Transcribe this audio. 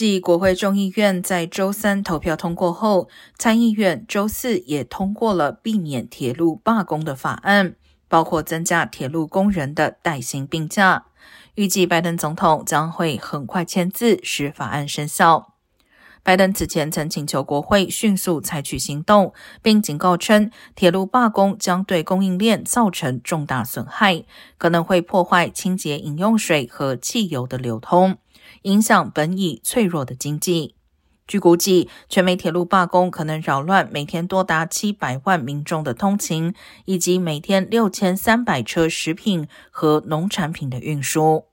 继国会众议院在周三投票通过后，参议院周四也通过了避免铁路罢工的法案，包括增加铁路工人的带薪病假。预计拜登总统将会很快签字，使法案生效。拜登此前曾请求国会迅速采取行动，并警告称，铁路罢工将对供应链造成重大损害，可能会破坏清洁饮用水和汽油的流通，影响本已脆弱的经济。据估计，全美铁路罢工可能扰乱每天多达七百万民众的通勤，以及每天六千三百车食品和农产品的运输。